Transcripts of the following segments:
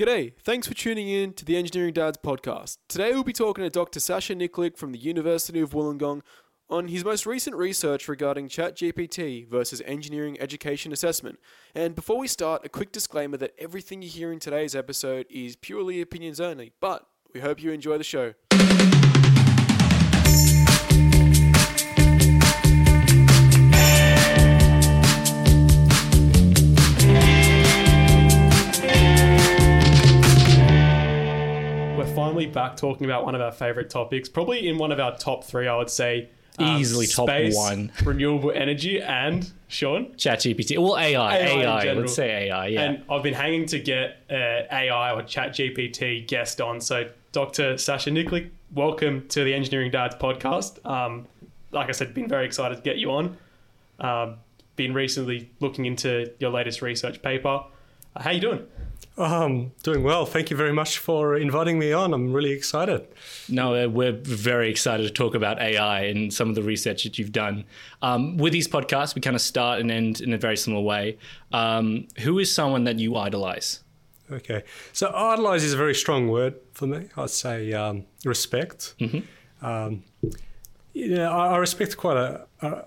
G'day, thanks for tuning in to the Engineering Dads podcast. Today we'll be talking to Dr. Sasha Nikolic from the University of Wollongong on his most recent research regarding ChatGPT versus engineering education assessment. And before we start, a quick disclaimer that everything you hear in today's episode is purely opinions only, but we hope you enjoy the show. Finally back talking about one of our favorite topics, probably in one of our top three, I would say. um, Easily top space, one. renewable energy, and Sean. ChatGPT. Well, AI. AI AI. let's say AI. Yeah. And I've been hanging to get uh, AI or ChatGPT guest on. So, Dr. Sasha Nikolic, welcome to the Engineering Dads podcast. Um, like I said, been very excited to get you on. Um, been recently looking into your latest research paper. Uh, how you doing? Um, doing well. Thank you very much for inviting me on. I'm really excited. no, uh, we're very excited to talk about AI and some of the research that you've done. Um, with these podcasts, we kind of start and end in a very similar way. Um, who is someone that you idolize? Okay. So, idolize is a very strong word for me. I'd say um, respect. Um, you know, I, I respect quite a, a,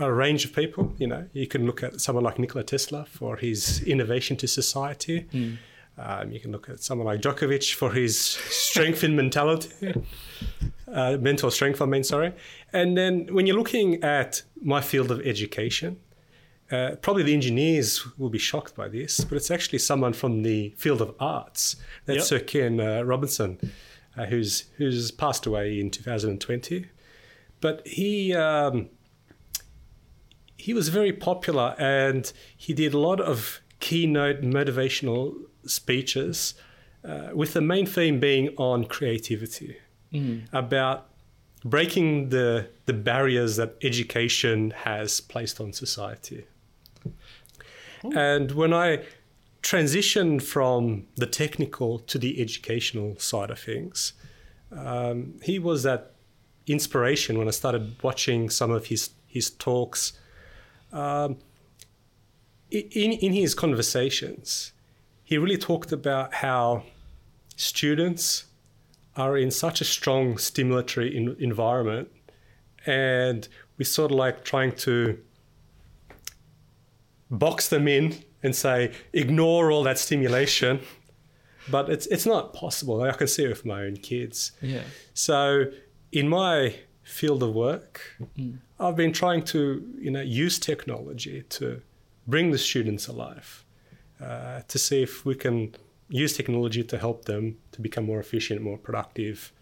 a range of people. You know, you can look at someone like Nikola Tesla for his innovation to society. Um, you can look at someone like Djokovic for his strength in mentality, uh, mental strength, I mean, sorry. And then when you're looking at my field of education, uh, probably the engineers will be shocked by this, but it's actually someone from the field of arts. That's Yep. Sir Ken uh, Robinson, uh, who's who's passed away in 2020. But he um, he was very popular, and he did a lot of keynote motivational speeches, uh, with the main theme being on creativity, about breaking the the barriers that education has placed on society. And when I transitioned from the technical to the educational side of things, um, he was that inspiration when I started watching some of his his talks. Um, in in his conversations, he really talked about how students are in such a strong stimulatory in, environment, and we sort of like trying to box them in and say ignore all that stimulation. But it's it's not possible. I can see it with my own kids. Yeah. so in my field of work i've been trying to you know use technology to bring the students alive uh, to see if we can use technology to help them to become more efficient more productive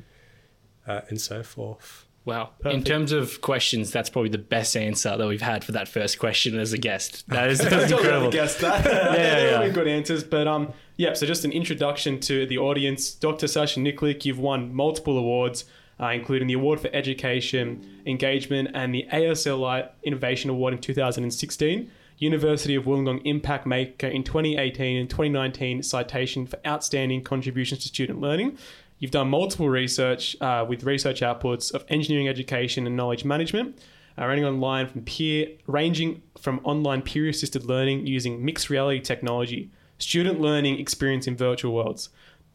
uh, and so forth Wow. In terms of questions, that's probably the best answer that we've had for that first question as a guest. That is, that's incredible. guessed that. yeah, They're yeah. good answers. But um, yeah. So just an introduction to the audience. Dr. Sasha Nikolic, you've won multiple awards, uh, including the Award for Education Engagement and the ASLI Innovation Award in 2016. University of Wollongong Impact Maker in 2018 and 2019 citation for outstanding contributions to student learning. You've done multiple research uh, with research outputs of engineering education and knowledge management, uh, running online from peer, ranging from online peer-assisted learning using mixed reality technology, student learning experience in virtual worlds,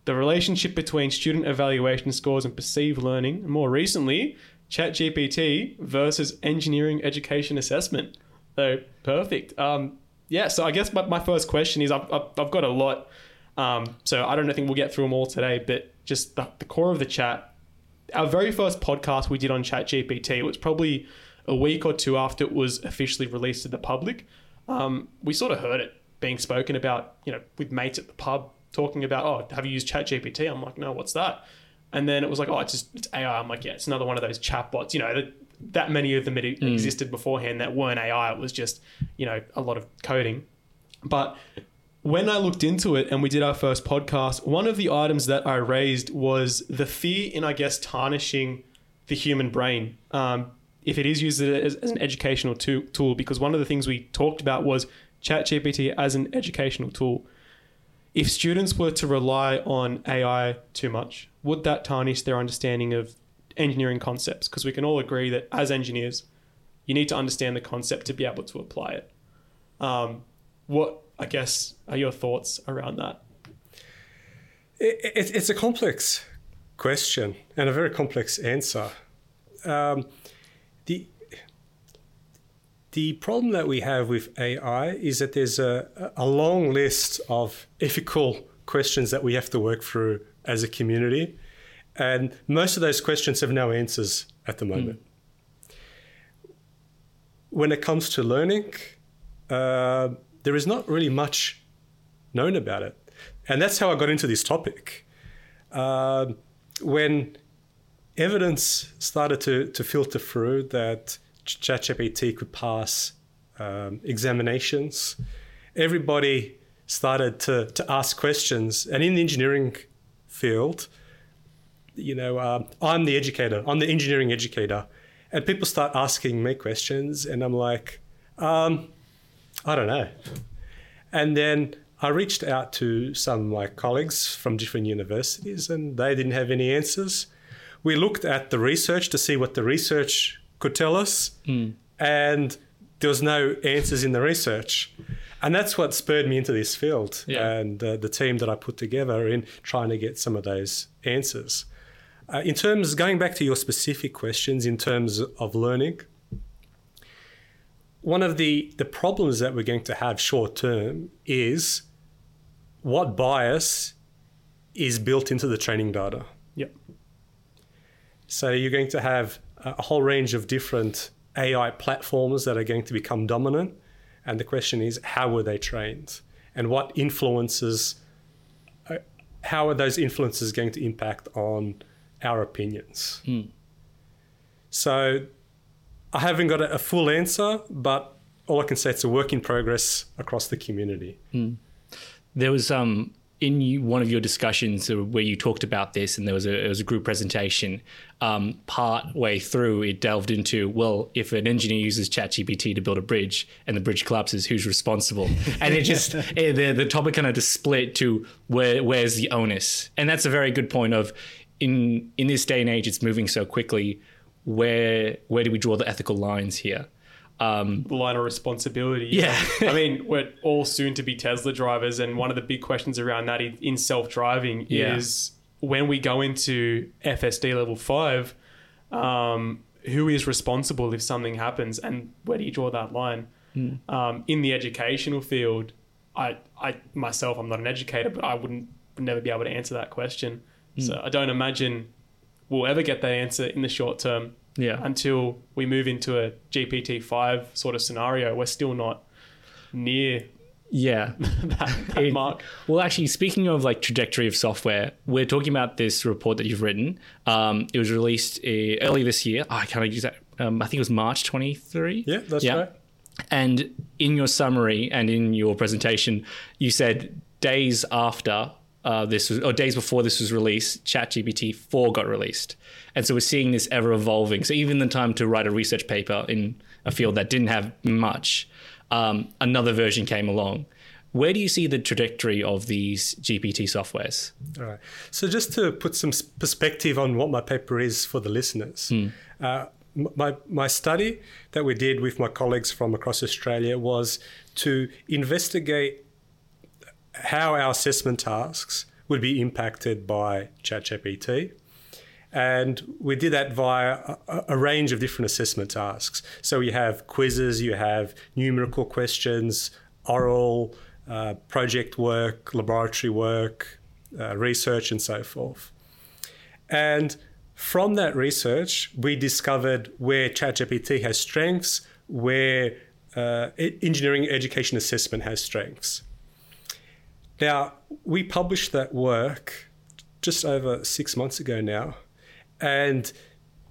the relationship between student evaluation scores and perceived learning, more recently, ChatGPT versus engineering education assessment. So perfect. Um, yeah. So I guess my, my first question is I've, I've, I've got a lot. Um, so I don't think we'll get through them all today, but just the, the core of the chat. Our very first podcast we did on ChatGPT, was probably a week or two after it was officially released to the public. Um, we sort of heard it being spoken about, you know, with mates at the pub talking about, oh, have you used ChatGPT? I'm like, no, what's that? And then it was like, oh, it's just it's AI. I'm like, yeah, it's another one of those chatbots. You know, that, that many of them had existed beforehand that weren't AI. It was just, you know, a lot of coding. But when I looked into it and we did our first podcast, one of the items that I raised was the fear in, I guess, tarnishing the human brain um, if it is used as, as an educational to- tool. Because one of the things we talked about was ChatGPT as an educational tool. If students were to rely on AI too much, would that tarnish their understanding of engineering concepts? Because we can all agree that as engineers, you need to understand the concept to be able to apply it. Um, what I guess are your thoughts around that? It, it, it's a complex question and a very complex answer. Um, the the problem that we have with AI is that there's a, a long list of ethical questions that we have to work through as a community. And most of those questions have no answers at the moment. Mm. When it comes to learning, uh, there is not really much known about it. And that's how I got into this topic. Uh, when evidence started to, to filter through that ChatGPT could pass um, examinations, everybody started to, to ask questions. And in the engineering field, you know, uh, I'm the educator, I'm the engineering educator. And people start asking me questions, and I'm like, um, I don't know. And then I reached out to some of my colleagues from different universities, and they didn't have any answers. We looked at the research to see what the research could tell us, mm. and there was no answers in the research. And that's what spurred me into this field yeah. and uh, the team that I put together in trying to get some of those answers. Uh, in terms, going back to your specific questions in terms of learning, one of the, the problems that we're going to have short term is what bias is built into the training data. Yep. So you're going to have a whole range of different AI platforms that are going to become dominant. And the question is, how were they trained? And what influences, uh, how are those influences going to impact on our opinions? Mm. So I haven't got a, a, full answer, but all I can say it's a work in progress across the community. Mm. There was um, in one of your discussions where you talked about this, and there was a, it was a group presentation. Um, part way through, it delved into well, if an engineer uses ChatGPT to build a bridge and the bridge collapses, who's responsible? And it just it, the the topic kind of just split to where where's the onus, and that's a very good point. Of in in this day and age, it's moving so quickly. Where where do we draw the ethical lines here? Um, line of responsibility. Yeah. I mean, we're all soon to be Tesla drivers, and one of the big questions around that in self driving yeah. is when we go into FSD level five, um, who is responsible if something happens, and where do you draw that line? Mm. Um, in the educational field, I, I myself, I'm not an educator, but I wouldn't would never be able to answer that question. Mm. So I don't imagine we'll ever get that answer in the short term yeah. Until we move into a GPT five sort of scenario, we're still not near yeah. that, that it, mark. well actually speaking of like trajectory of software we're talking about this report that you've written. Um, it was released uh, early this year. Oh, i can't use that? Um, i think it was march 23 yeah that's yeah. right. And in your summary and in your presentation you said days after uh, this was, or days before this was released, ChatGPT 4 got released. And so we're seeing this ever evolving. So even the time to write a research paper in a field that didn't have much, um, another version came along. Where do you see the trajectory of these GPT softwares? All right. So just to put some perspective on what my paper is for the listeners, mm. uh, my, my study that we did with my colleagues from across Australia was to investigate how our assessment tasks would be impacted by ChatGPT. And we did that via a, a, range of different assessment tasks. So you have quizzes, you have numerical questions, oral, uh, project work, laboratory work, uh, research, and so forth. And from that research, we discovered where ChatGPT has strengths, where uh, engineering education assessment has strengths. Now, we published that work just over six months ago now. And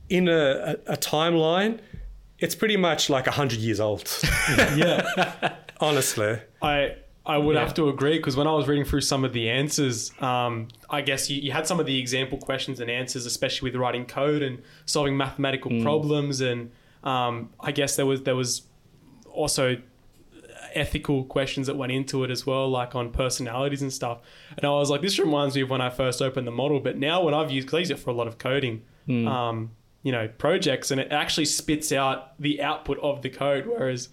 in a, a, a timeline, it's pretty much like 100 years old. yeah. Honestly. I. I would yeah. have to agree because when I was reading through some of the answers, um, I guess you, you, had some of the example questions and answers, especially with writing code and solving mathematical mm. problems, and um, I guess there was there was also ethical questions that went into it as well, like on personalities and stuff. And I was like, this reminds me of when I first opened the model. But now when I've used, because I use it for a lot of coding, mm. um, you know, projects, and it actually spits out the output of the code, whereas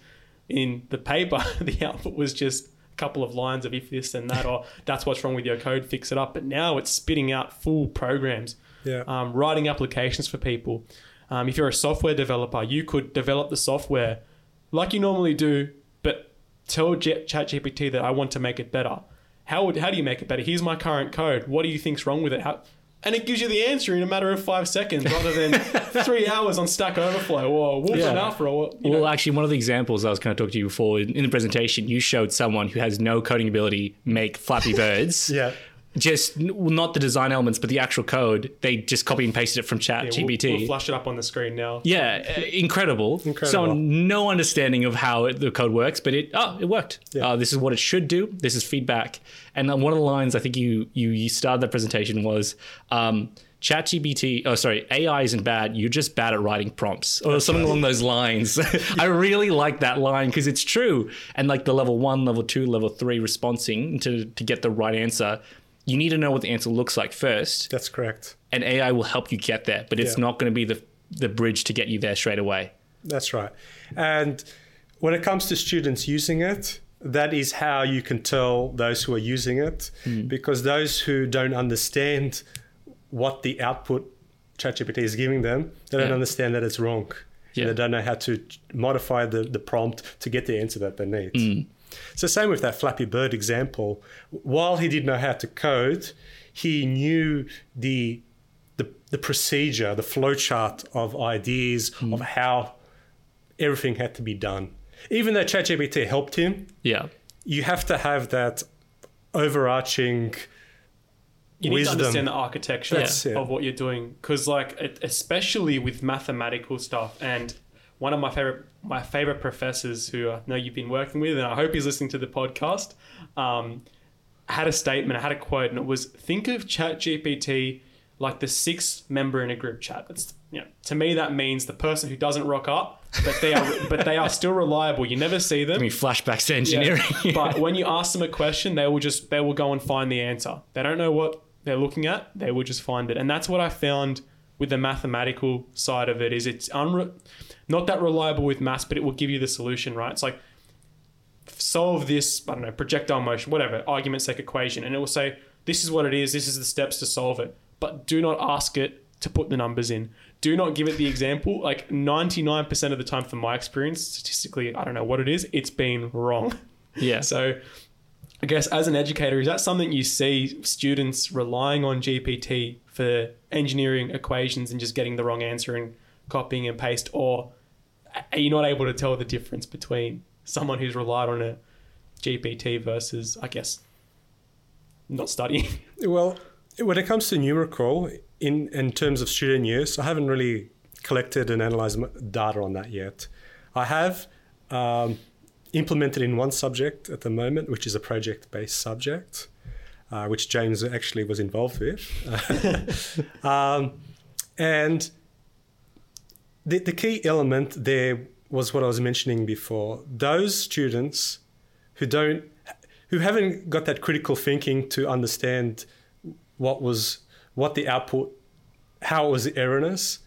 in the paper, the output was just a couple of lines of if this and that, or that's what's wrong with your code, fix it up. But now it's spitting out full programs, Yeah. um, writing applications for people. Um, if you're a software developer, you could develop the software like you normally do, tell J- ChatGPT that I want to make it better. How would how do you make it better? Here's my current code. What do you think's wrong with it? How, and it gives you the answer in a matter of five seconds rather than three hours on Stack Overflow or Wolfram Yeah. Alpha or. You Well, actually, one of the examples I was going to talk to you before in, in the presentation, you showed someone who has no coding ability make Flappy Birds. Yeah. Just well, not the design elements, but the actual code. They just copy and pasted it from Chat Yeah, we'll- GPT. We'll, flash it up on the screen now. Yeah, uh, incredible. Incredible. So no understanding of how it, the code works, but it oh it worked. Yeah. Uh, this is what it should do. This is feedback. And then one of the lines I think you you you started the presentation was. Um, ChatGPT, oh sorry, AI isn't bad. You're just bad at writing prompts, or something along those lines. I really like that line because it's true. And like the level one, level two, level three responding to to get the right answer, you need to know what the answer looks like first, That's correct. and AI will help you get there. But it's Yeah. not going to be the the bridge to get you there straight away. That's right. And when it comes to students using it, that is how you can tell those who are using it, hmm. because those who don't understand what the output ChatGPT is giving them, they don't Yeah. understand that it's wrong. Yeah. They don't know how to modify the, the prompt to get the answer that they need. Hmm. So same with that Flappy Bird example. While he didn't know how to code, he knew the the, the procedure, the flowchart of ideas hmm. of how everything had to be done. Even though ChatGPT helped him, Yeah. you have to have that overarching you need wisdom. to understand the architecture That's it. of what you're doing because like especially with mathematical stuff and one of my favorite my favorite professors who i know you've been working with and i hope he's listening to the podcast um, had a statement I had a quote and it was think of ChatGPT like the sixth member in a group chat that's you know, to me that means the person who doesn't rock up but they are but they are still reliable you never see them I mean, flashbacks to yeah. engineering. but when you ask them a question, they will just they will go and find the answer. They don't know what they're looking at. They will just find it, and that's what I found with the mathematical side of it. Is it's unre- not that reliable with maths, but it will give you the solution. Right? It's like solve this. I don't know projectile motion, whatever argument sec equation, and it will say this is what it is. This is the steps to solve it. But do not ask it to put the numbers in. Do not give it the example. Like 99% of the time, from my experience, statistically, I don't know what it is, it's been wrong. yeah. So, I guess as an educator, is that something you see students relying on GPT for engineering equations and just getting the wrong answer and copying and paste, or are you not able to tell the difference between someone who's relied on a GPT versus, I guess, not studying? Well, when it comes to numerical, in, in terms of student use, I haven't really collected and analyzed data on that yet. I have um, implemented in one subject at the moment, which is a project based subject, uh, which James actually was involved with. um, and the, the key element there was what I was mentioning before. Those students who don't who haven't got that critical thinking to understand what was what the output how it was erroneous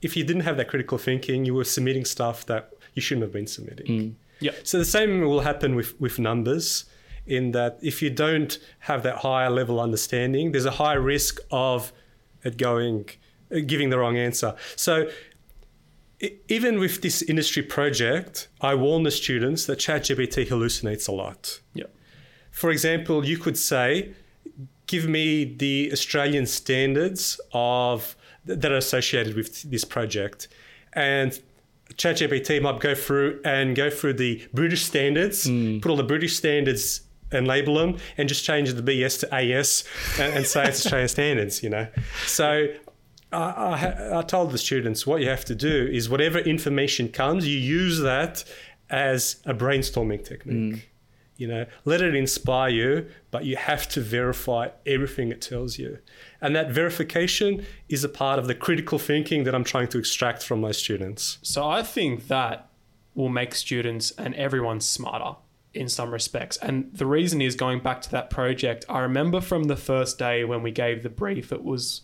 if you didn't have that critical thinking you were submitting stuff that you shouldn't have been submitting Yeah. so the same will happen with with numbers in that if you don't have that higher level understanding there's a high risk of it going giving the wrong answer so even with this industry project, I warn the students that ChatGPT hallucinates a lot. Yeah. For example, you could say, give me the Australian standards of that are associated with this project. And ChatGPT might go through and go through the British standards, mm. put all the British standards and label them and just change the BS to AS and, and say it's Australian standards, you know. So I, I, I told the students what you have to do is whatever information comes, you use that as a brainstorming technique. Mm. You know, let it inspire you, but you have to verify everything it tells you. And that verification is a part of the critical thinking that I'm trying to extract from my students. So I think that will make students and everyone smarter in some respects. And the reason is going back to that project, I remember from the first day when we gave the brief, it was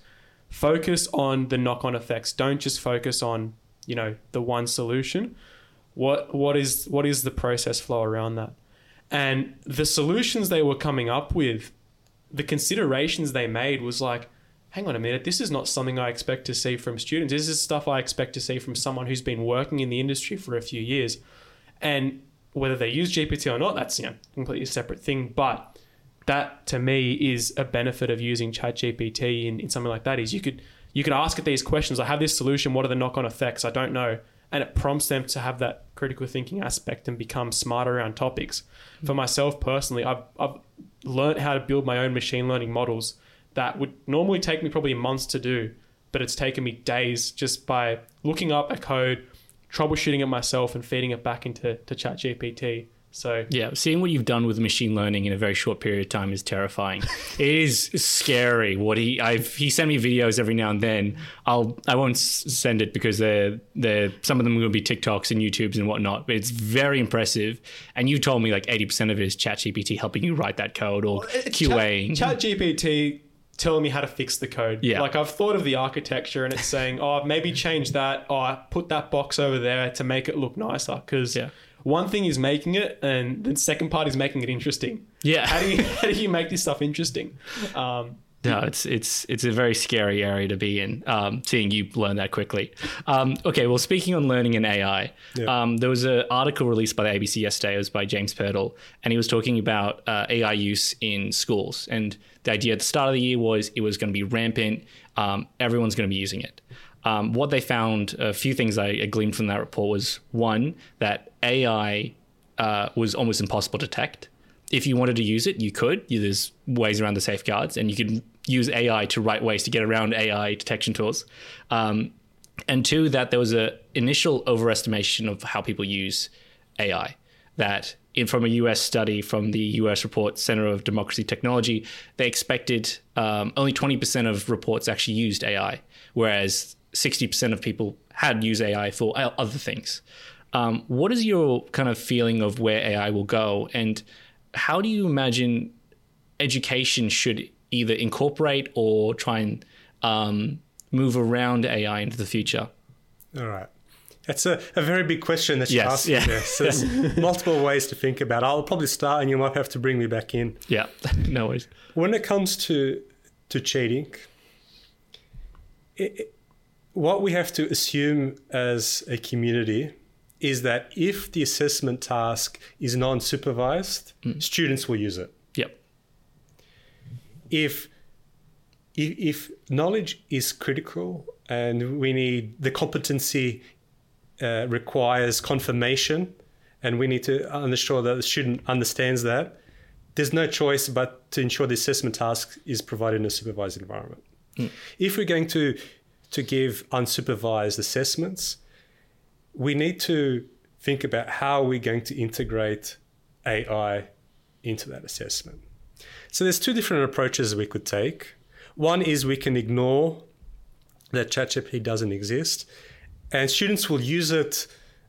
focus on the knock-on effects. Don't just focus on, you know, the one solution. What what is what is the process flow around that? And the solutions they were coming up with, the considerations they made was like, hang on a minute, this is not something I expect to see from students. This is stuff I expect to see from someone who's been working in the industry for a few years. And whether they use GPT or not, that's you know completely separate thing. But that to me is a benefit of using ChatGPT in, in something like that is you could you could ask it these questions. I have this solution. What are the knock on effects? I don't know. And it prompts them to have that critical thinking aspect and become smarter around topics. For hmm. myself personally, I've, I've learned how to build my own machine learning models that would normally take me probably months to do, but it's taken me days just by looking up a code, troubleshooting it myself, and feeding it back into to ChatGPT. So yeah, seeing what you've done with machine learning in a very short period of time is terrifying. it is scary. What he I've he sent me videos every now and then. I'll I won't send it because they're they're some of them are going to be TikToks and YouTubes and whatnot. But it's very impressive. And you told me like eighty percent of it is ChatGPT helping you write that code or QA. Chat, ChatGPT telling me how to fix the code. Yeah. Like I've thought of the architecture and it's saying, oh, maybe change that. Oh, put that box over there to make it look nicer. Because Yeah. one thing is making it, and the second part is making it interesting. Yeah. How do you how do you make this stuff interesting? Um, No, it's it's it's a very scary area to be in. Um, seeing you learn that quickly. Um, okay, well, speaking on learning and AI, Yeah. um, there was an article released by the ABC yesterday. It was by James Purtill, and he was talking about uh, AI use in schools. And the idea at the start of the year was it was going to be rampant. Um, everyone's going to be using it. Um, what they found, a few things I gleaned from that report was one that AI uh, was almost impossible to detect if you wanted to use it, you could. You, there's ways around the safeguards, and you could use AI to write ways to get around AI detection tools. Um, and two, that there was an initial overestimation of how people use AI. That in, from a US study from the US report Center of Democracy Technology, they expected um, only 20% of reports actually used AI, whereas 60% of people had used AI for other things. Um, what is your kind of feeling of where AI will go, and how do you imagine education should either incorporate or try and um, move around AI into the future? All right. That's a, a very big question that you Yes, asked. yeah. there. So there's multiple ways to think about. it. I'll probably start, and you might have to bring me back in. Yeah, no worries. When it comes to to cheating, it, what we have to assume as a community is that if the assessment task is non-supervised, mm. students will use it. Yep. if if, if knowledge is critical and we need the competency uh, requires confirmation and we need to ensure that the student understands that. There's no choice but to ensure the assessment task is provided in a supervised environment. If we're going to to give unsupervised assessments we need to think about how we're going to integrate ai into that assessment. So there's two different approaches we could take. One is we can ignore that ChatGPT doesn't exist, and students will use it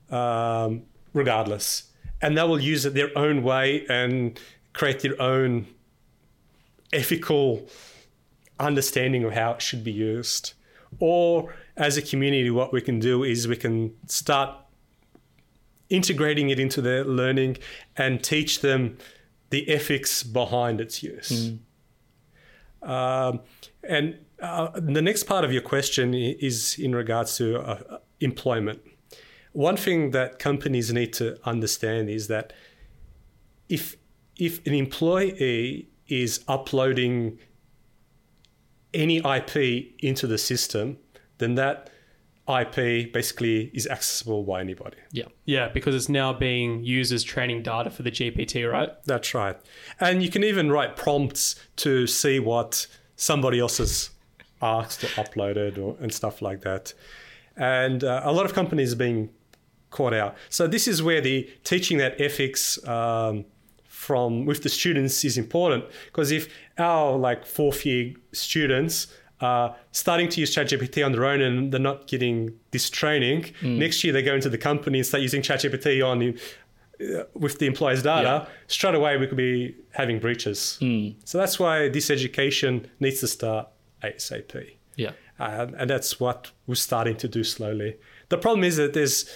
um, regardless, and they will use it their own way and create their own ethical understanding of how it should be used. Or as a community, what we can do is we can start integrating it into their learning and teach them the ethics behind its use. Um, and uh, the next part of your question is in regards to uh, employment. One thing that companies need to understand is that if if an employee is uploading any IP into the system, then that IP basically is accessible by anybody. Yeah. yeah, because it's now being used as training data for the GPT, right? That's right. And you can even write prompts to see what somebody else has asked or uploaded or, and stuff like that. And uh, a lot of companies are being caught out. So this is where the teaching that ethics um, from with the students is important because if our like fourth year students are starting to use ChatGPT on their own and they're not getting this training, next year they go into the company and start using ChatGPT on uh, with the employer's data, straight away we could be having breaches. So that's why this education needs to start ASAP. Yeah. Uh, and that's what we're starting to do slowly. The problem is that there's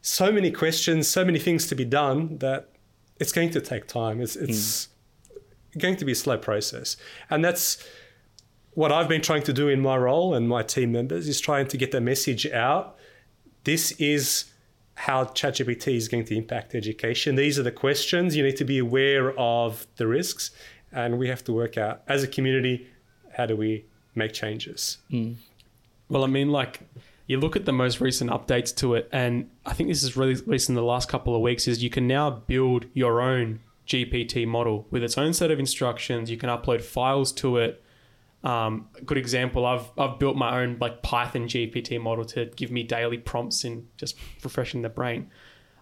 so many questions, so many things to be done that it's going to take time. It's it's going to be a slow process, and that's what I've been trying to do in my role and my team members is trying to get the message out. This is how ChatGPT is going to impact education. These are the questions you need to be aware of the risks, and we have to work out as a community how do we make changes. Well, I mean, like you look at the most recent updates to it, and I think this is really released in the last couple of weeks. Is you can now build your own GPT model with its own set of instructions. You can upload files to it. Um, a good example, I've I've built my own like Python GPT model to give me daily prompts in just refreshing the brain.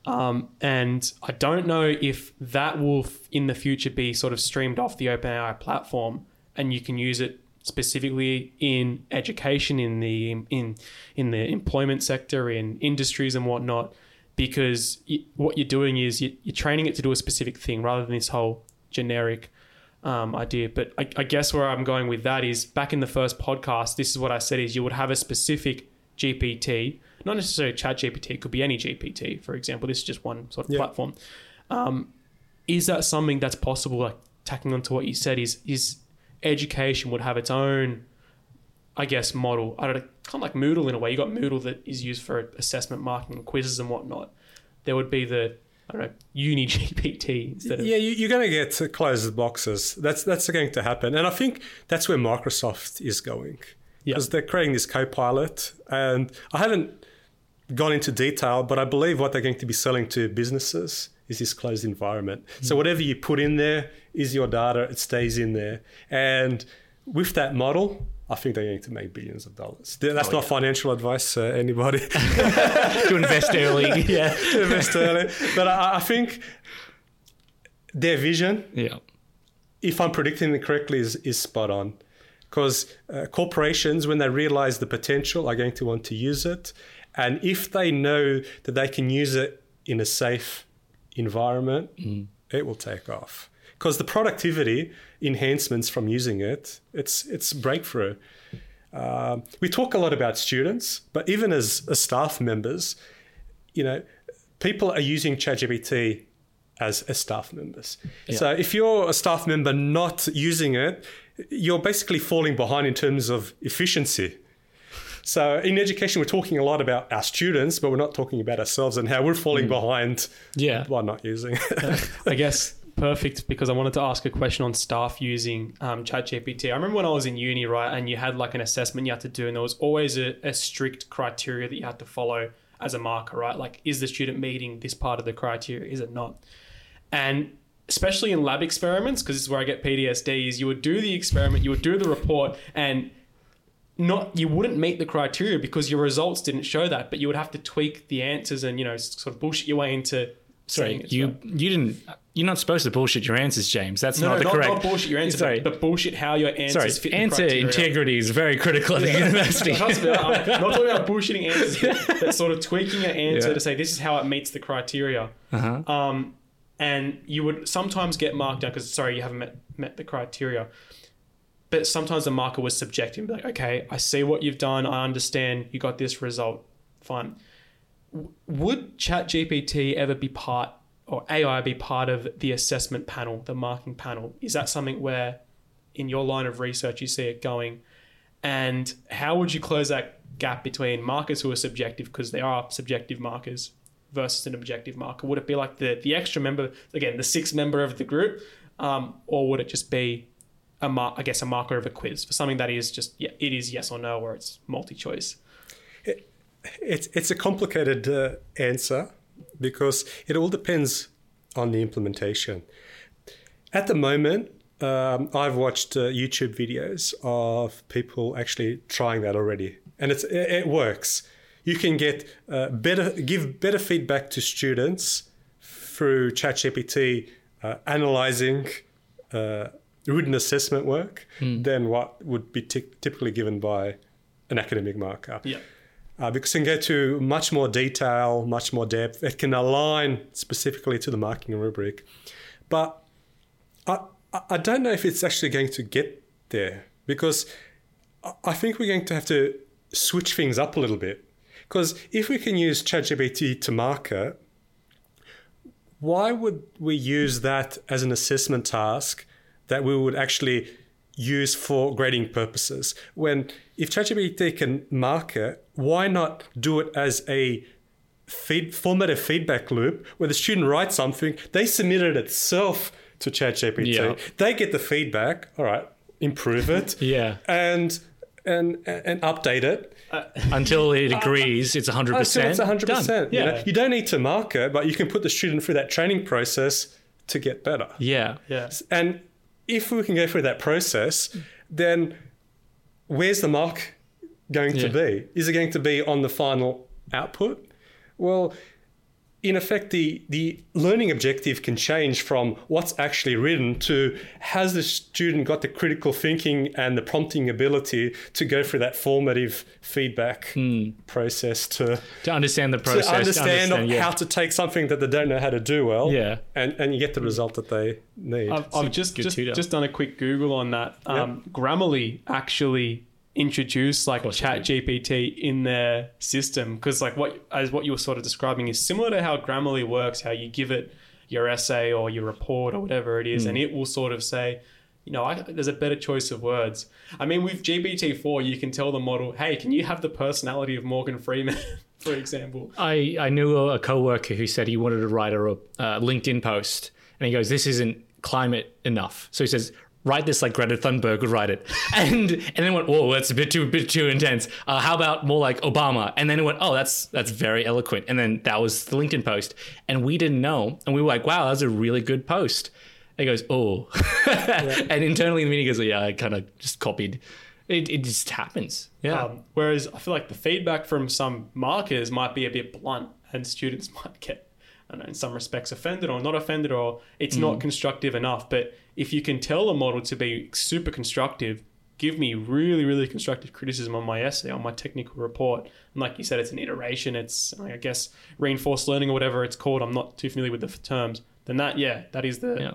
Um, and I don't know if that will f- in the future be sort of streamed off the OpenAI platform, and you can use it specifically in education, in the in in the employment sector, in industries and whatnot, because y what you're doing is you, you're training it to do a specific thing rather than this whole generic um, idea. But I, I guess where I'm going with that is back in the first podcast, this is what I said is you would have a specific GPT, not necessarily chat GPT, it could be any GPT, for example. This is just one sort of Yeah. platform. Um, is that something that's possible? Like tacking onto what you said is is education would have its own, I guess, model. I don't know, kind of like Moodle in a way. You got Moodle that is used for assessment, marking, quizzes, and whatnot. There would be the I don't know Uni GPT instead of Yeah, you, you're going to get closed boxes. That's that's going to happen, and I think that's where Microsoft is going Yeah. because they're creating this Copilot, and I haven't gone into detail, but I believe what they're going to be selling to businesses is this closed environment. So whatever you put in there is your data; it stays in there, and with that model. I think they're going to make billions of dollars. That's Oh, not yeah. financial advice, uh, anybody. to invest early. Yeah. to invest early. But I, I think their vision Yeah. if I'm predicting it correctly, is, is spot on. Because uh, corporations, when they realize the potential, are going to want to use it. And if they know that they can use it in a safe environment, it will take off. Because the productivity enhancements from using it, it's, it's breakthrough. Um, we talk a lot about students, but even as, as staff members, you know, people are using ChatGPT as, as staff members. So if you're a staff member not using it, you're basically falling behind in terms of efficiency. So in education, we're talking a lot about our students, but we're not talking about ourselves and how we're falling behind Yeah. by not using it. I guess perfect because I wanted to ask a question on staff using um, ChatGPT. I remember when I was in uni, right, and you had like an assessment you had to do, and there was always a, a strict criteria that you had to follow as a marker, right? Like, is the student meeting this part of the criteria? Is it not? And especially in lab experiments, because this is where I get PTSD, is you would do the experiment, you would do the report, and not you wouldn't meet the criteria because your results didn't show that, but you would have to tweak the answers and you know sort of bullshit your way into saying Sorry, you right. you didn't. You're not supposed to bullshit your answers, James. That's No, not no, the not, correct. not bullshit your answer, Sorry. but, but bullshit how your answers Sorry, fit answer integrity is very critical at the university. Trust me, I'm not talking about bullshitting answers, but sort of tweaking an answer Yeah. to say this is how it meets the criteria. Uh-huh. Um, and you would sometimes get marked down because sorry, you haven't met met the criteria. But sometimes the marker was subjective. Like, okay, I see what you've done. I understand you got this result. Fine. W- Would ChatGPT ever be part or AI be part of the assessment panel, the marking panel? Is that something where, in your line of research, you see it going? And how would you close that gap between markers who are subjective because they are subjective markers versus an objective marker? Would it be like the the extra member again, the sixth member of the group, um, or would it just be a mar- I guess a marker of a quiz for something that is just yeah, it is yes or no, or it's multi choice. It's it's a complicated uh, answer because it all depends on the implementation. At the moment, um, I've watched uh, YouTube videos of people actually trying that already, and it's it, it works. You can get uh, better give better feedback to students through ChatGPT uh, analyzing uh, written assessment work than what would be ty- typically given by an academic marker Yeah. uh, because it can go to much more detail, much more depth. It can align specifically to the marking rubric. But I, I- don't know if it's actually going to get there because I- I think we're going to have to switch things up a little bit. Because if we can use ChatGPT to marker, why would we use that as an assessment task that we would actually use for grading purposes? When if ChatGPT can mark it, why not do it as a feed, formative feedback loop where the student writes something, they submit it itself to ChatGPT, Yeah. they get the feedback, all right, improve it, Yeah. and and and update it. Uh, until it agrees, it's 100%. Until it's 100%. Done. You, Yeah. know? you don't need to mark it, but you can put the student through that training process to get better. Yeah. Yeah. And if we can go through that process, then where's the mark going to be? Is it going to be on the final output? Well, in effect, the, the learning objective can change from what's actually written to has the student got the critical thinking and the prompting ability to go through that formative feedback process to, To understand the process. to understand, yeah. how to take something that they don't know how to do well Yeah. and, and you get the result that they need. I've, I've just just, just done a quick Google on that. Um, Grammarly actually introduced like Chat GPT in their system because like what as what you were sort of describing is similar to how Grammarly works. How you give it your essay or your report or whatever it is, Hmm. and it will sort of say. You know, I, there's a better choice of words. I mean, with GPT-4, you can tell the model, "Hey, can you have the personality of Morgan Freeman?" for example. I, I knew a, a coworker who said he wanted to write a uh, LinkedIn post, and he goes, "This isn't climate enough." So he says, "Write this like Greta Thunberg would write it," and and then went, "Whoa, that's a bit too bit too intense. Uh, how about more like Obama?" And then it went, "Oh, that's that's very eloquent." And then that was the LinkedIn post, and we didn't know, and we were like, "Wow, that was a really good post." And he goes, "Oh," and internally in the meeting, goes, "Yeah, I kind of just copied." It, it just happens. Yeah. Um, whereas I feel like the feedback from some markers might be a bit blunt, and students might get, know, in some respects offended or not offended, or it's not constructive enough. But if you can tell a model to be super constructive, give me really, really constructive criticism on my essay, on my technical report, and like you said, it's an iteration. It's I guess reinforced learning or whatever it's called. I'm not too familiar with the terms. Then that, yeah, that is the yeah.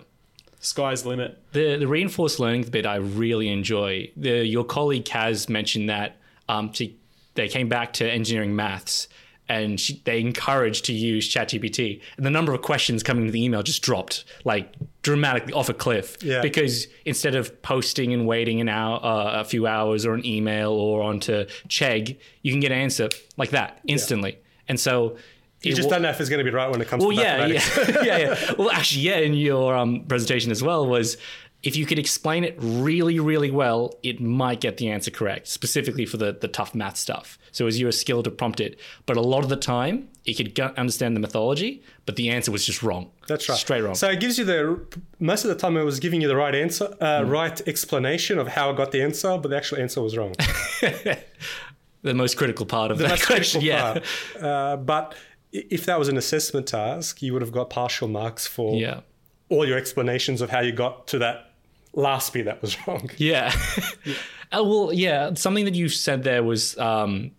sky's the limit. The the reinforced learning bit I really enjoy. The, your colleague Kaz mentioned that um, she, they came back to engineering maths and she, they encouraged to use ChatGPT. And the number of questions coming to the email just dropped like dramatically off a cliff. Yeah. Because instead of posting and waiting an hour, uh, a few hours or an email or onto Chegg, you can get an answer like that instantly. And so you just don't know if it's going to be right when it comes well, to yeah, yeah, yeah, yeah. Well, actually, yeah. In your um, presentation as well was if you could explain it really, really well, it might get the answer correct, specifically for the the tough math stuff. So as you're skilled to prompt it, but a lot of the time it could understand the mythology, but the answer was just wrong. That's right. straight wrong. So it gives you the most of the time it was giving you the right answer, uh, right explanation of how I got the answer, but the actual answer was wrong. the most critical part of that That's question. Yeah. Uh, but if that was an assessment task, you would have got partial marks for yeah, all your explanations of how you got to that last bit that was wrong. yeah. Uh, well, yeah. Something that you said there was. Um,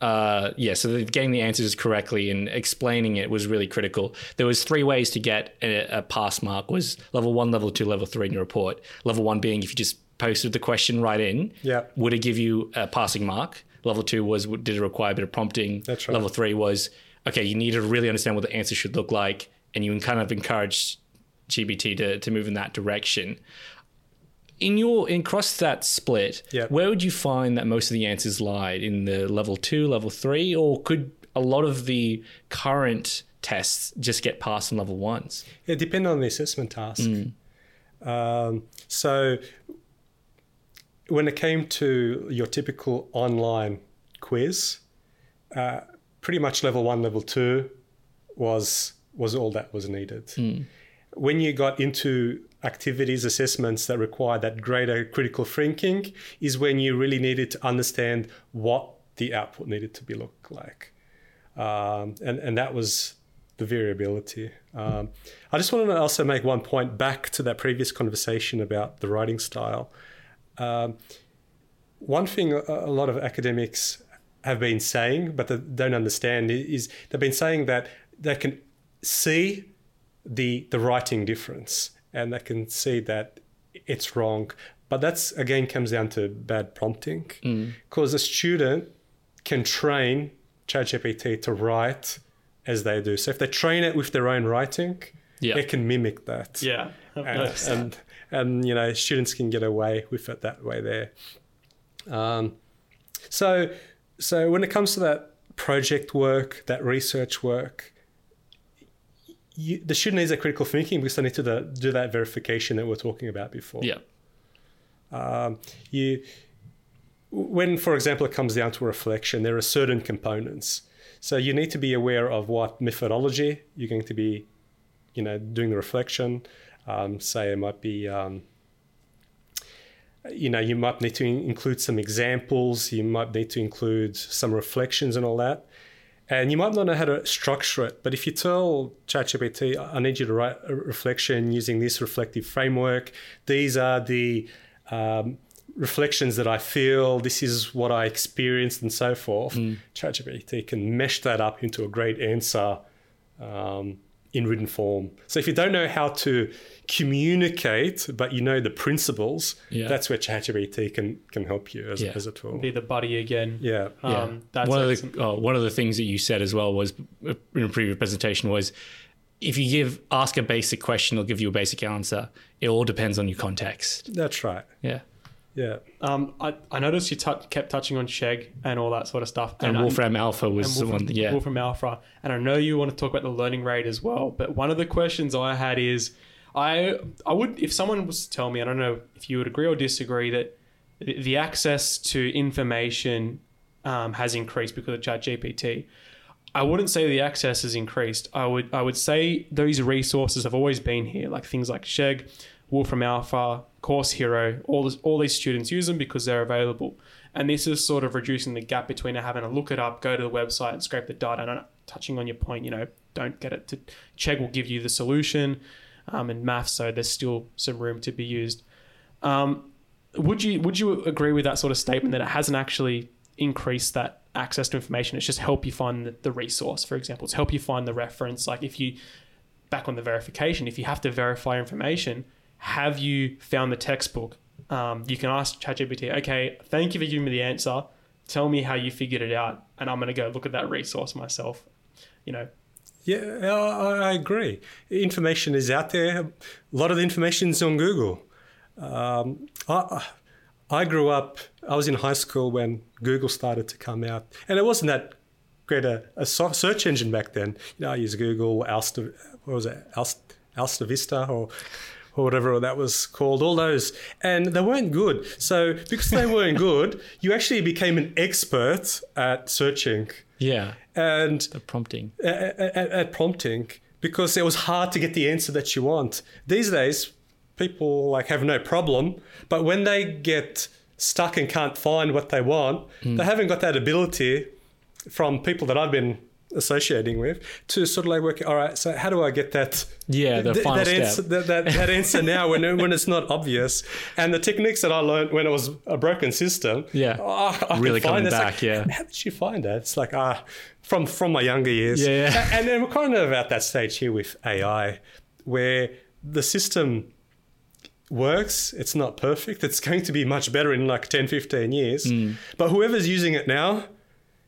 uh, yeah, so getting the answers correctly and explaining it was really critical. There was three ways to get a, a pass mark: was level one, level two, level three in your report. Level one being if you just posted the question right in, Yeah. would it give you a passing mark? Level two was did it require a bit of prompting? That's right. Level three was okay, you need to really understand what the answer should look like, and you can kind of encourage GPT to to move in that direction in your in across that split, Yeah. where would you find that most of the answers lied in the level two, level three, or could a lot of the current tests just get passed in level ones? It depends on the assessment task. Um, so when it came to your typical online quiz, uh, pretty much level one, level two was was all that was needed. When you got into activities, assessments that require that greater critical thinking, is when you really needed to understand what the output needed to be look like, um, and and that was the variability. Um, I just want to also make one point back to that previous conversation about the writing style. Um, one thing a, a lot of academics have been saying, but they don't understand, is they've been saying that they can see the the writing difference and they can see that it's wrong. But that's again comes down to bad prompting because a student can train ChatGPT to write as they do. So if they train it with their own writing, Yeah. it can mimic that. Yeah. I've and, noticed and and you know students can get away with it that way there. Um, so so when it comes to that project work, that research work, you, the needs a critical thinking because they need to do- do that verification that we we're talking about before. Yeah. Um, you, when, for example, it comes down to reflection, there are certain components. So you need to be aware of what methodology you're going to be, you know, doing the reflection. Um, say it might be, um, you know, you might need to in- include some examples. You might need to include some reflections and all that. And you might not know how to structure it, but if you tell ChatGPT, I need you to write a reflection using this reflective framework, these are the um, reflections that I feel, this is what I experienced, and so forth. ChatGPT can mesh that up into a great answer um, in written form. So if you don't know how to communicate, but you know the principles, Yeah. that's where ChatGPT can can help you as, Yeah. as a tool. Be the buddy again. Yeah. Yeah. Um, that's one of the oh, one of the things that you said as well was uh, in a previous presentation was if you give ask a basic question, it'll give you a basic answer. It all depends on your context. That's right. Yeah. Yeah. Um, I, I noticed you tou kept touching on Chegg and all that sort of stuff. And, I- Wolfram Alpha was and the Wolfram, one. Yeah. Wolfram Alpha. And I know you want to talk about the learning rate as well. But one of the questions I had is, I I would if someone was to tell me, I don't know if you would agree or disagree that the the access to information um, has increased because of ChatGPT. I wouldn't say the access has increased. I would I would say those resources have always been here, like things like Chegg, Wolfram Alpha, Course Hero. All this, all these students use them because they're available, and this is sort of reducing the gap between having to look it up, go to the website, and scrape the data. And touching on your point, you know, don't get it to Chegg will give you the solution, um, and maths, so there's still some room to be used. Um, would you would you agree with that sort of statement that it hasn't actually increased that access to information? It's just help you find the resource, for example. It's help you find the reference. Like if you back on the verification, if you have to verify information, have you found the textbook? Um, you can ask ChatGPT, okay, thank you for giving me the answer. Tell me how you figured it out, and I'm going to go look at that resource myself. You know, Yeah, I, agree. Information is out there. A lot of the information is on Google. Um, I, I grew up, I was in high school when Google started to come out, and it wasn't that great a, a search engine back then. You know, I used Google, Alsta, what was it, Alsta, Alsta Vista, or or whatever that was called, all those, and they weren't good. So because they weren't good, you actually became an expert at searching, Yeah. and The prompting. at, at, at prompting because it was hard to get the answer that you want. These days, people like have no problem, but when they get stuck and can't find what they want, they hmm. haven't got that ability from people that I've been associating with to sort of like work. All right, so how do I get that? Yeah, the th- final that answer, that, that, that answer now when when it's not obvious, and the techniques that I learned when it was a broken system. Yeah. oh, I Really find coming. Back, like, yeah. How did you find that? It's like ah, from from my younger years. Yeah, yeah. And then we're kind of at that stage here with AI, where the system works. It's not perfect. It's going to be much better in like 10, 15 years. Hmm. But whoever's using it now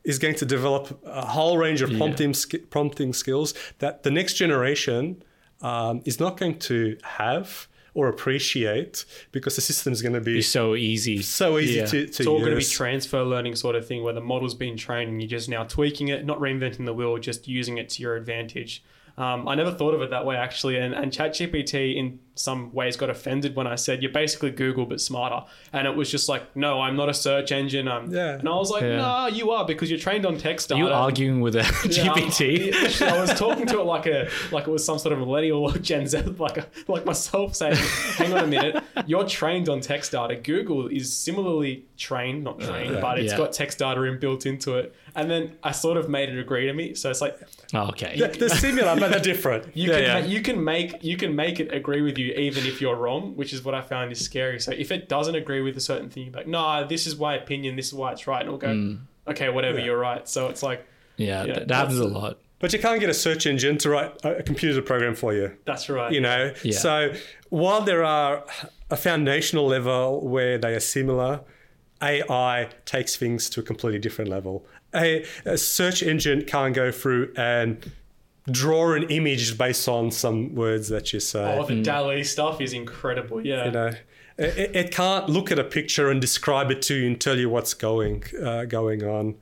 is going to develop a whole range of prompting sk- prompting skills that the next generation um, is not going to have or appreciate because the system is going to be It's so easy. so easy Yeah. to, to it's all going to be transfer learning sort of thing where the model's been trained and you're just now tweaking it, not reinventing the wheel, just using it to your advantage. Um, I never thought of it that way actually, and, and ChatGPT in some ways got offended when I said you're basically Google but smarter, and it was just like, no, I'm not a search engine. I'm, Yeah. and I was like, Yeah. nah, you are because you're trained on text data. you arguing with a Yeah, I'm- GPT? I was talking to it like a like it was some sort of millennial or Gen Z, like a, like myself saying, "Hang on a minute, you're trained on text data. Google is similarly trained, not trained, yeah. but it's Yeah. got text data in built into it." And then I sort of made it agree to me. So it's like Oh, okay. They're- They're similar, but they're different. you Yeah, can yeah. you can make you can make it agree with you even if you're wrong, which is what I found is scary. So if it doesn't agree with a certain thing, you're like, "Nah, this is my opinion. This is why it's right," and it'll go, Mm. "Okay, whatever, Yeah. you're right." So it's like Yeah, Yeah, that, that happens a lot. But you can't get a search engine to write a a computer program for you. that's right. you know Yeah. so while there are a foundational level where they are similar ai takes things to a completely different level a, a search engine can't go through and draw an image based on some words that you say. Oh, the DALL-E stuff is incredible. Yeah. you know, it, it can't look at a picture and describe it to you and tell you what's going uh, going on.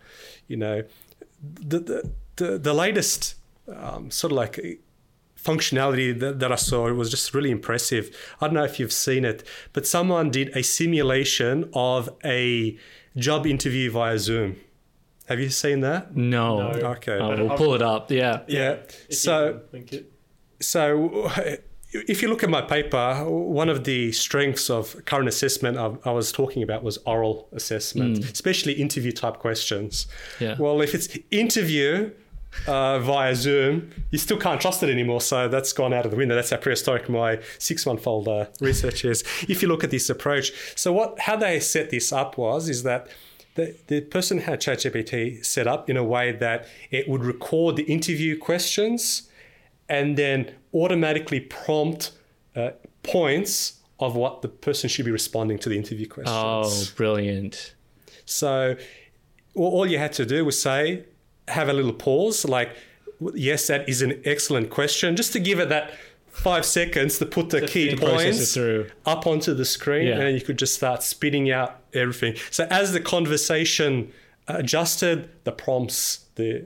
You know, the the the, the latest um, sort of like functionality that, that I saw it was just really impressive. I don't know if you've seen it, but someone did a simulation of a job interview via Zoom. Have you seen that? No. No. Okay. Oh, we'll pull it up. Yeah. Yeah. So can link it. so if you look at my paper, one of the strengths of current assessment I, I was talking about was oral assessment, especially interview type questions. Yeah. Well, if it's interview uh, via Zoom, you still can't trust it anymore. So that's gone out of the window. That's how prehistoric my six month old uh, research is. If you look at this approach, so what how they set this up was is that. The, the person had ChatGPT set up in a way that it would record the interview questions and then automatically prompt uh, points of what the person should be responding to the interview questions. Oh, brilliant. So all all you had to do was say, have a little pause, like, yes, that is an excellent question, just to give it that five seconds to put the key think- Process it points up onto the screen, Yeah. and then you could just start spitting out everything. So as the conversation adjusted, the prompts the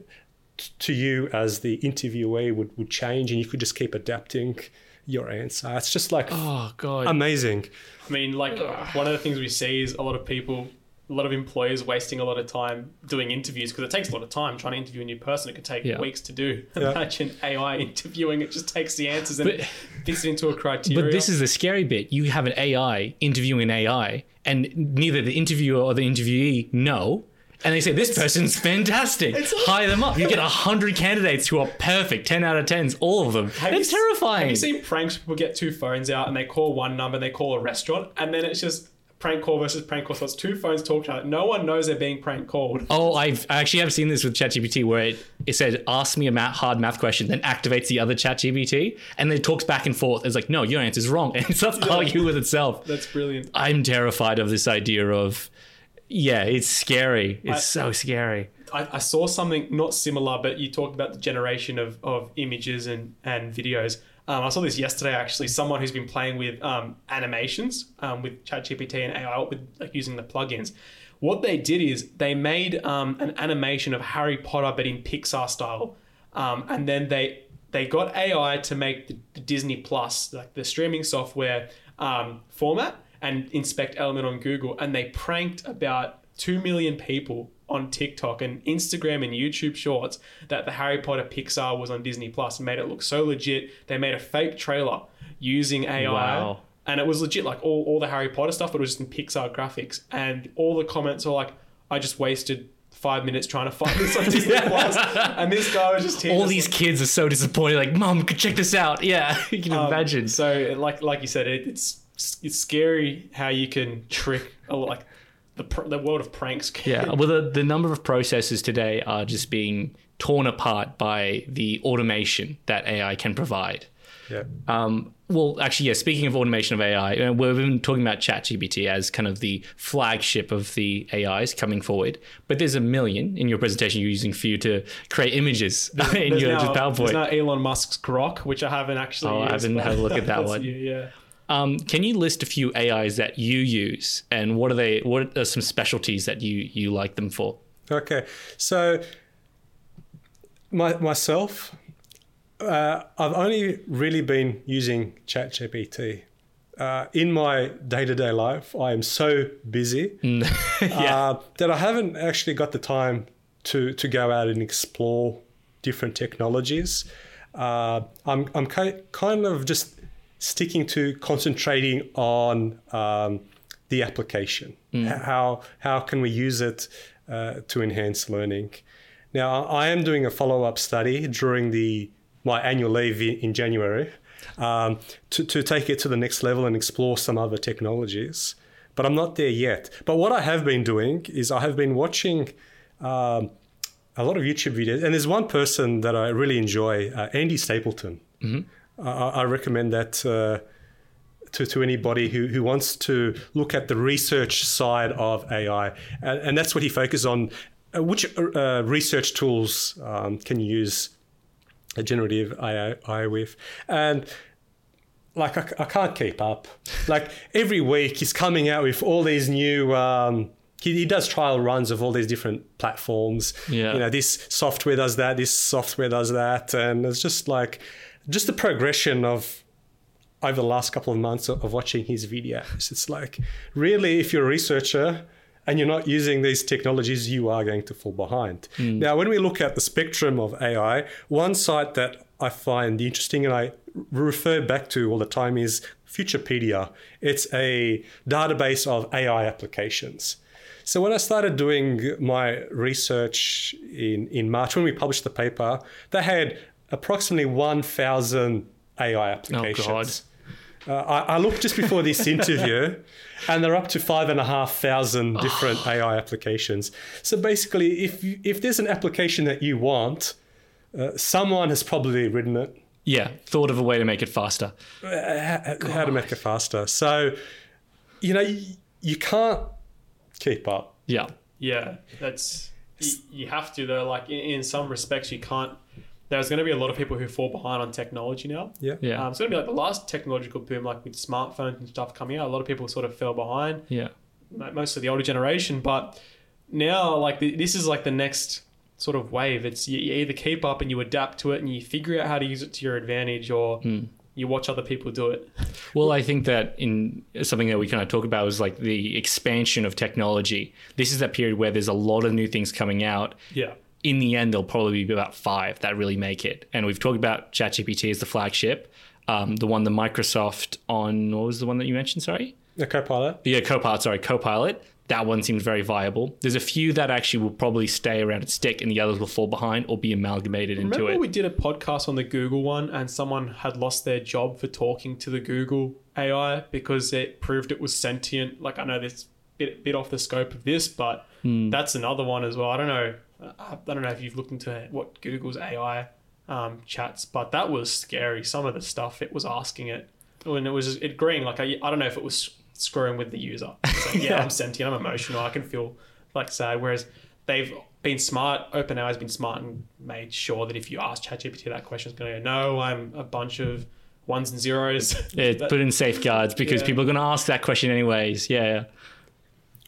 to you as the interviewee would, would change, and you could just keep adapting your answer. It's just like Oh, God. amazing. I mean, like one of the things we see is a lot of people, a lot of employers wasting a lot of time doing interviews because it takes a lot of time trying to interview a new person. It could take Yeah. weeks to do. Yeah. Imagine AI interviewing; it just takes the answers and But- fits it into a criteria. But this is the scary bit. You have an AI interviewing an AI, and neither the interviewer or the interviewee know. And they say, This person's fantastic. Hire them up. You get 100 candidates who are perfect, 10 out of 10s, all of them. Have It's s- terrifying. Have you seen pranks? People get two phones out and they call one number and they call a restaurant, and then it's just prank call versus prank call. So it's two phones talking to each other. No one knows they're being prank called. Oh, I've I actually have seen this with ChatGPT where it, it said, ask me a math, hard math question, then activates the other ChatGPT, and then it talks back and forth. It's like, no, your answer's wrong. And it starts arguing with itself. That's brilliant. I'm terrified of this idea of, yeah, it's scary. It's I- so scary. I, I saw something not similar, but you talked about the generation of, of images and, and videos. Um, I saw this yesterday actually. Someone who's been playing with um, animations um, with ChatGPT and AI with like using the plugins. What they did is they made um, an animation of Harry Potter, but in Pixar style, um, and then they they got AI to make the, the Disney Plus, like the streaming software um, format, and inspect element on Google, and they pranked about two million people on TikTok and Instagram and YouTube Shorts that the Harry Potter Pixar was on Disney Plus and made it look so legit. They made a fake trailer using AI. Wow. And it was legit, like all, all the Harry Potter stuff, but it was just in Pixar graphics. And all the comments are like, I just wasted five minutes trying to find this on Disney Plus. And this guy was just. All these like- kids are so disappointed. Like, mom, could check this out. Yeah, you can Um, imagine. So, like like you said, it, it's it's scary how you can trick a, like the pr- the world of pranks. Yeah, well, the, the number of processes today are just being torn apart by the automation that AI can provide. Yeah. Um, well, actually, yeah. Speaking of automation of AI, uh, we've been talking about ChatGPT as kind of the flagship of the AIs coming forward. But there's a million in your presentation you're using for you to create images in There's your now, just there's now Elon Musk's Grok, which I haven't actually. Oh, I haven't had a look at that one. new, Yeah. Um, can you list a few AIs that you use, and what are they? What are some specialties that you you like them for? Okay, so my, myself, uh, I've only really been using ChatGPT. Uh, in my day to day life, I am so busy uh, that I haven't actually got the time to, to go out and explore different technologies. Uh, I'm, I'm ki- kind of just sticking to concentrating on um, the application. H- How, how can we use it uh, to enhance learning? Now, I am doing a follow up study during the my annual leave in, January um, to, to take it to the next level and explore some other technologies. But I'm not there yet. But what I have been doing is I have been watching um, a lot of YouTube videos, and there's one person that I really enjoy, uh, Andy Stapleton. I, I recommend that uh, to, to anybody who, who wants to look at the research side of AI. And, and that's what he focuses on. Uh, which uh, research tools um, can you use a generative AI, AI with, and like I, I can't keep up. Like every week he's coming out with all these new. Um, he, he does trial runs of all these different platforms. Yeah. You know, this software does that, this software does that, and it's just like just the progression of over the last couple of months of, watching his videos. It's like really, if you're a researcher and you're not using these technologies, you are going to fall behind. Hmm. Now, when we look at the spectrum of AI, one site that I find interesting and I refer back to all the time is Futurepedia. It's a database of AI applications. So when I started doing my research in, in March, when we published the paper, they had approximately 1,000 AI applications. Uh, I, I looked just before this interview, and they're up to five and a half thousand different AI applications. So basically, if you, if there's an application that you want, uh, someone has probably written it. Yeah, thought of a way to make it faster. uh, how to make it faster. So, you know, you, you can't keep up. Yeah. Yeah, that's you, you have to though. Like in, in some respects, you can't. There's going to be a lot of people who fall behind on technology now. Yeah. Yeah. Um, it's going to be like the last technological boom, like with smartphones and stuff coming out. A lot of people sort of fell behind, Yeah. mo- most of the older generation. But now, like the, this is like the next sort of wave. It's you, you either keep up and you adapt to it and you figure out how to use it to your advantage, or you watch other people do it. Well, I think that in something that we kind of talk about was like the expansion of technology. This is that period where there's a lot of new things coming out. Yeah. In the end, there'll probably be about five that really make it. And we've talked about ChatGPT as the flagship, um, the one the Microsoft on what was the one that you mentioned? Sorry, The Copilot. yeah, Copilot. Sorry, Copilot. That one seems very viable. There's a few that actually will probably stay around its stick, and the others will fall behind or be amalgamated into it Remember we did a podcast on the Google one, and someone had lost their job for talking to the Google AI because it proved it was sentient. Like I know this bit bit off the scope of this, but that's another one as well. I don't know. I I don't know if you've looked into what Google's AI um, chats, but that was scary. Some of the stuff it was asking it, when it was it agreeing. Like I, I don't know if it was screwing with the user. Like, yeah, I'm sentient. I'm emotional. I can feel like sad. Whereas they've been smart. OpenAI has been smart and made sure that if you ask ChatGPT that question, it's going to go, no, I'm a bunch of ones and zeros. Yeah, That- put in safeguards because Yeah. people are going to ask that question anyways. Yeah.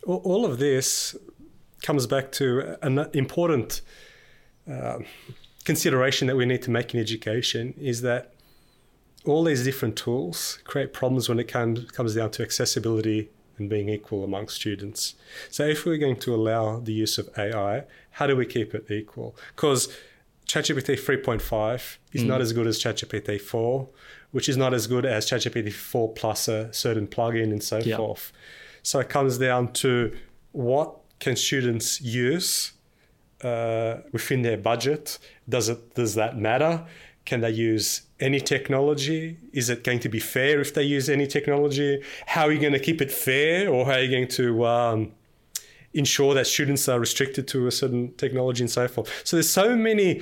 All all of this comes back to an important uh, consideration that we need to make in education is that all these different tools create problems when it comes comes down to accessibility and being equal among students. So if we're going to allow the use of AI, how do we keep it equal? Because ChatGPT 3.5 is not as good as ChatGPT 4, which is not as good as ChatGPT 4 plus a certain plugin and so Yeah. forth. So it comes down to what can students use uh, within their budget? Does it does that matter? Can they use any technology? Is it going to be fair if they use any technology? How are you going to keep it fair, or how are you going to um, ensure that students are restricted to a certain technology and so forth? So there's so many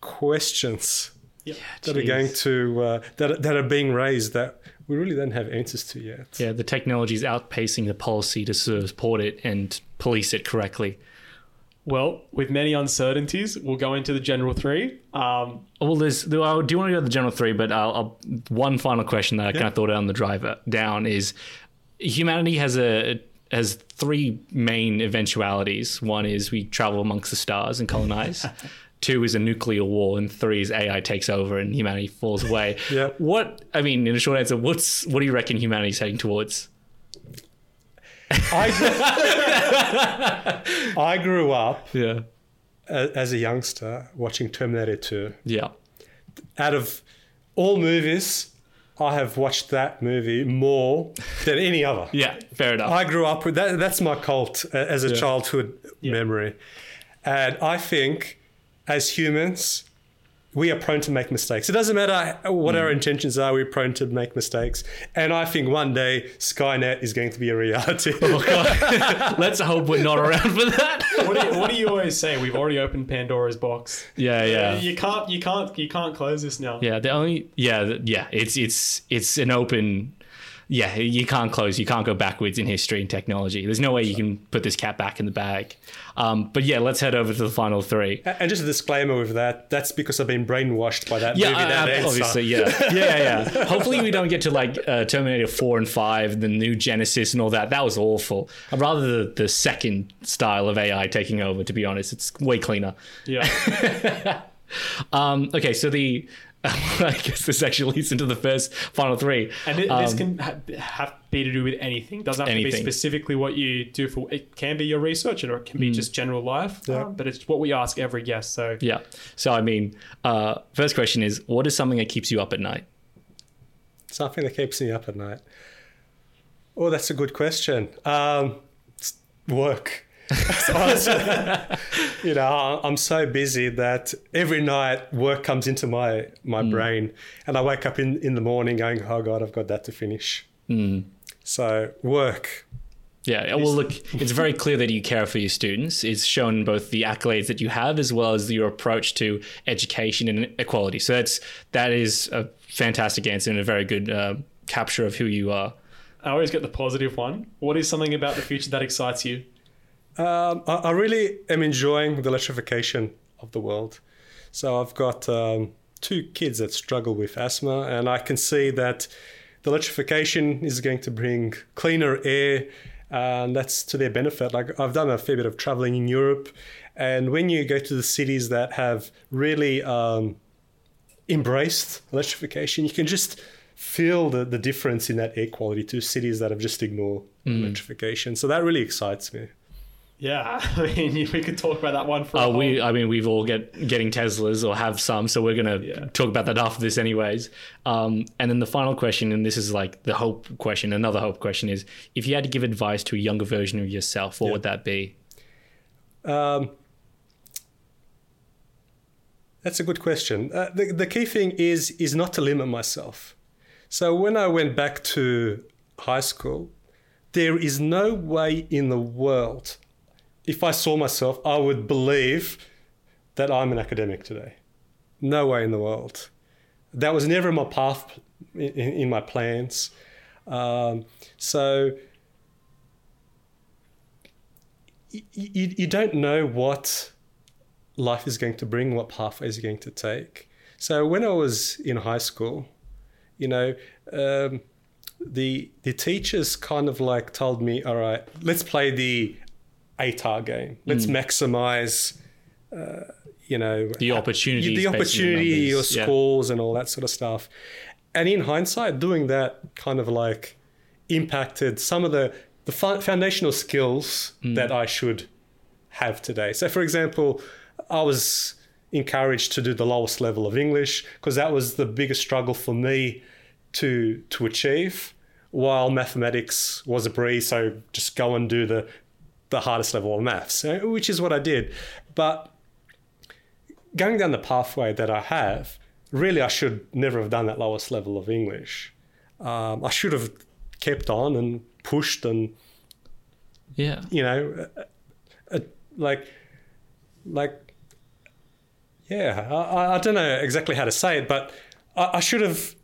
questions Yep. that are going to uh, that that are being raised that we really don't have answers to yet. Yeah, the technology is outpacing the policy to support it and police it correctly. Well, with many uncertainties, we'll go into the general three. Um, Well, there's. there- I do want to go to the general three, but I'll, I'll, one final question that I kind of thought out on the driver down is: humanity has a has three main eventualities. One is we travel amongst the stars and colonize. Two is a nuclear war, and three is AI takes over and humanity falls away. Yeah. What I mean, in a short answer, what's what do you reckon humanity's heading towards? I grew, I grew up Yeah. a- as a youngster watching Terminator 2. Yeah. Out of all movies, I have watched that movie more than any other. Yeah. Fair enough. I grew up with that. That's my cult uh, as a Yeah. childhood memory. And I think as humans, we are prone to make mistakes. It doesn't matter what Mm. our intentions are, we're prone to make mistakes. And I think one day Skynet is going to be a reality. Oh, Let's hope we're not around for that. what, do you, what do you always say? We've already opened Pandora's box. Yeah. Yeah. You can't, you can't, you can't close this now. Yeah, the only yeah, yeah, it's it's it's an open yeah, you can't close, you can't go backwards in history and technology. There's no way you can put this cat back in the bag. Um, but yeah, let's head over to the final three. And just a disclaimer with that, that's because I've been brainwashed by that Yeah, movie, that uh, obviously, yeah, yeah, yeah. Hopefully, we don't get to like uh, Terminator Four and Five, the new Genisys, and all that. That was awful. I'd rather the, the second style of AI taking over. To be honest, it's way cleaner. Yeah. Um, okay, so the I guess this actually leads into the first final three. And it, this Um, can ha- have be to do with anything. It Doesn't have to be specifically what you do for. It can be your research, or it can be Mm. just general life. Yeah. Um, but it's what we ask every guest. So Yeah. So I mean, uh, first question is, what is something that keeps you up at night? Something that keeps me up at night. Oh, that's a good question. Um, it's work. you know, I- I'm so busy that every night work comes into my my brain, and I wake up in, in the morning going, "Oh God, I've got that to finish." So work. Yeah, well, look, it's very clear that you care for your students. It's shown in both the accolades that you have as well as your approach to education and equality. So that's that is a fantastic answer and a very good uh, capture of who you are. I always get the positive one. What is something about the future that excites you? Um, I, I really am enjoying the electrification of the world. So I've got um, two kids that struggle with asthma, and I can see that the electrification is going to bring cleaner air, and that's to their benefit. Like I've done a fair bit of traveling in Europe, and when you go to the cities that have really um, embraced electrification, you can just feel the, the difference in that air quality to cities that have just ignored electrification. So that really excites me. Yeah, I mean, we could talk about that one for. a Uh, we, I mean, we've all get getting Teslas or have some, so we're gonna Yeah. talk about that after this, anyways. Um, and then the final question, and this is like the hope question. Another hope question is: if you had to give advice to a younger version of yourself, what would that be? Um, that's a good question. Uh, the, the key thing is is not to limit myself. So when I went back to high school, there is no way in the world, if I saw myself, I would believe that I'm an academic today. No way in the world. That was never in my path in, in my plans. Um, so you, you, don't know what life is going to bring, what pathway is going to take. So when I was in high school, you know, um, the the teachers kind of like told me, all right, let's play the ATAR game. Let's maximize, uh, you know, The opportunity, the opportunity, your numbers, yeah. scores, and all that sort of stuff. And in hindsight, doing that kind of like impacted some of the the foundational skills Hmm. that I should have today. So, for example, I was encouraged to do the lowest level of English because that was the biggest struggle for me to to achieve. While mathematics was a breeze, so just go and do the the hardest level of maths, eh, which is what I did. But going down the pathway that I have, really, I should never have done that lowest level of English. Um, I should have kept on and pushed and Yeah. you know, uh, uh, like, like, yeah, I- I, I don't know exactly how to say it, but I, I should have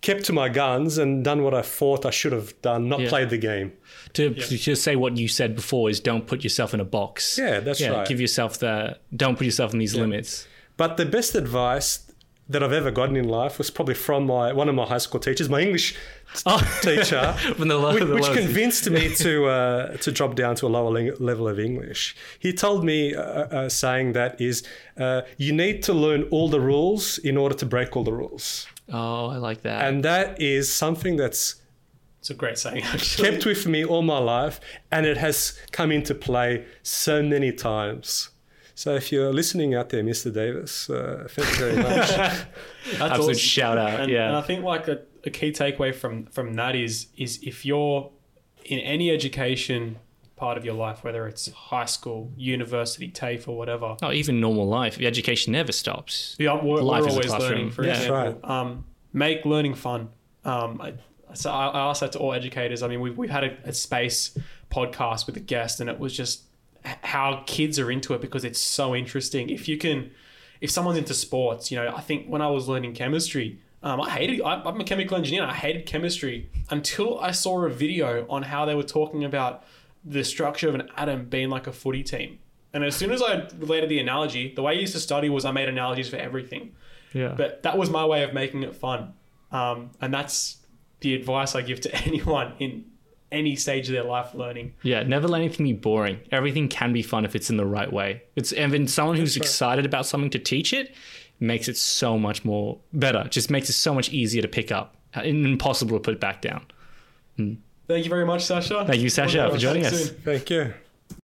kept to my guns and done what I thought I should have done, not Yeah. played the game. To, to just say what you said before is don't put yourself in a box. Yeah, that's right. Give yourself the don't put yourself in these limits. But the best advice that I've ever gotten in life was probably from my one of my high school teachers, my English teacher. From the low, which, the which convinced me to uh, to drop down to a lower ling- level of English. He told me uh, uh, saying that is uh, you need to learn all the rules in order to break all the rules, Oh, I like that. and that is something that's It's a great saying, actually. kept with me all my life, and it has come into play so many times. So if you're listening out there, Mr. Davis, uh, thank you very much. That's Absolute shout out. And, yeah. and I think like a, a key takeaway from from that is is if you're in any education part of your life, whether it's high school, university, TAFE, or whatever, oh, even normal life. The Education never stops. yeah, we're, Life we're is a always classroom. learning. For Yeah. That's example, um, make learning fun. Um, I, so I, I asked that to all educators. I mean, we've we've had a, a space podcast with a guest, and it was just how kids are into it because it's so interesting. If you can, if someone's into sports, you know, I think when I was learning chemistry, Um, I hated. I, I'm a chemical engineer. And I hated chemistry until I saw a video on how they were talking about the structure of an atom being like a footy team. And as soon as I related the analogy, the way I used to study was I made analogies for everything. Yeah. But that was my way of making it fun. Um, and that's the advice I give to anyone in any stage of their life learning. Yeah, never let anything be boring. Everything can be fun if it's in the right way. It's and then someone who's excited about something to teach it makes it so much more better. Just makes it so much easier to pick up. Uh, Impossible to put back down. Thank you very much, Sasha. Thank you, Sasha, for joining us. Soon. Thank you.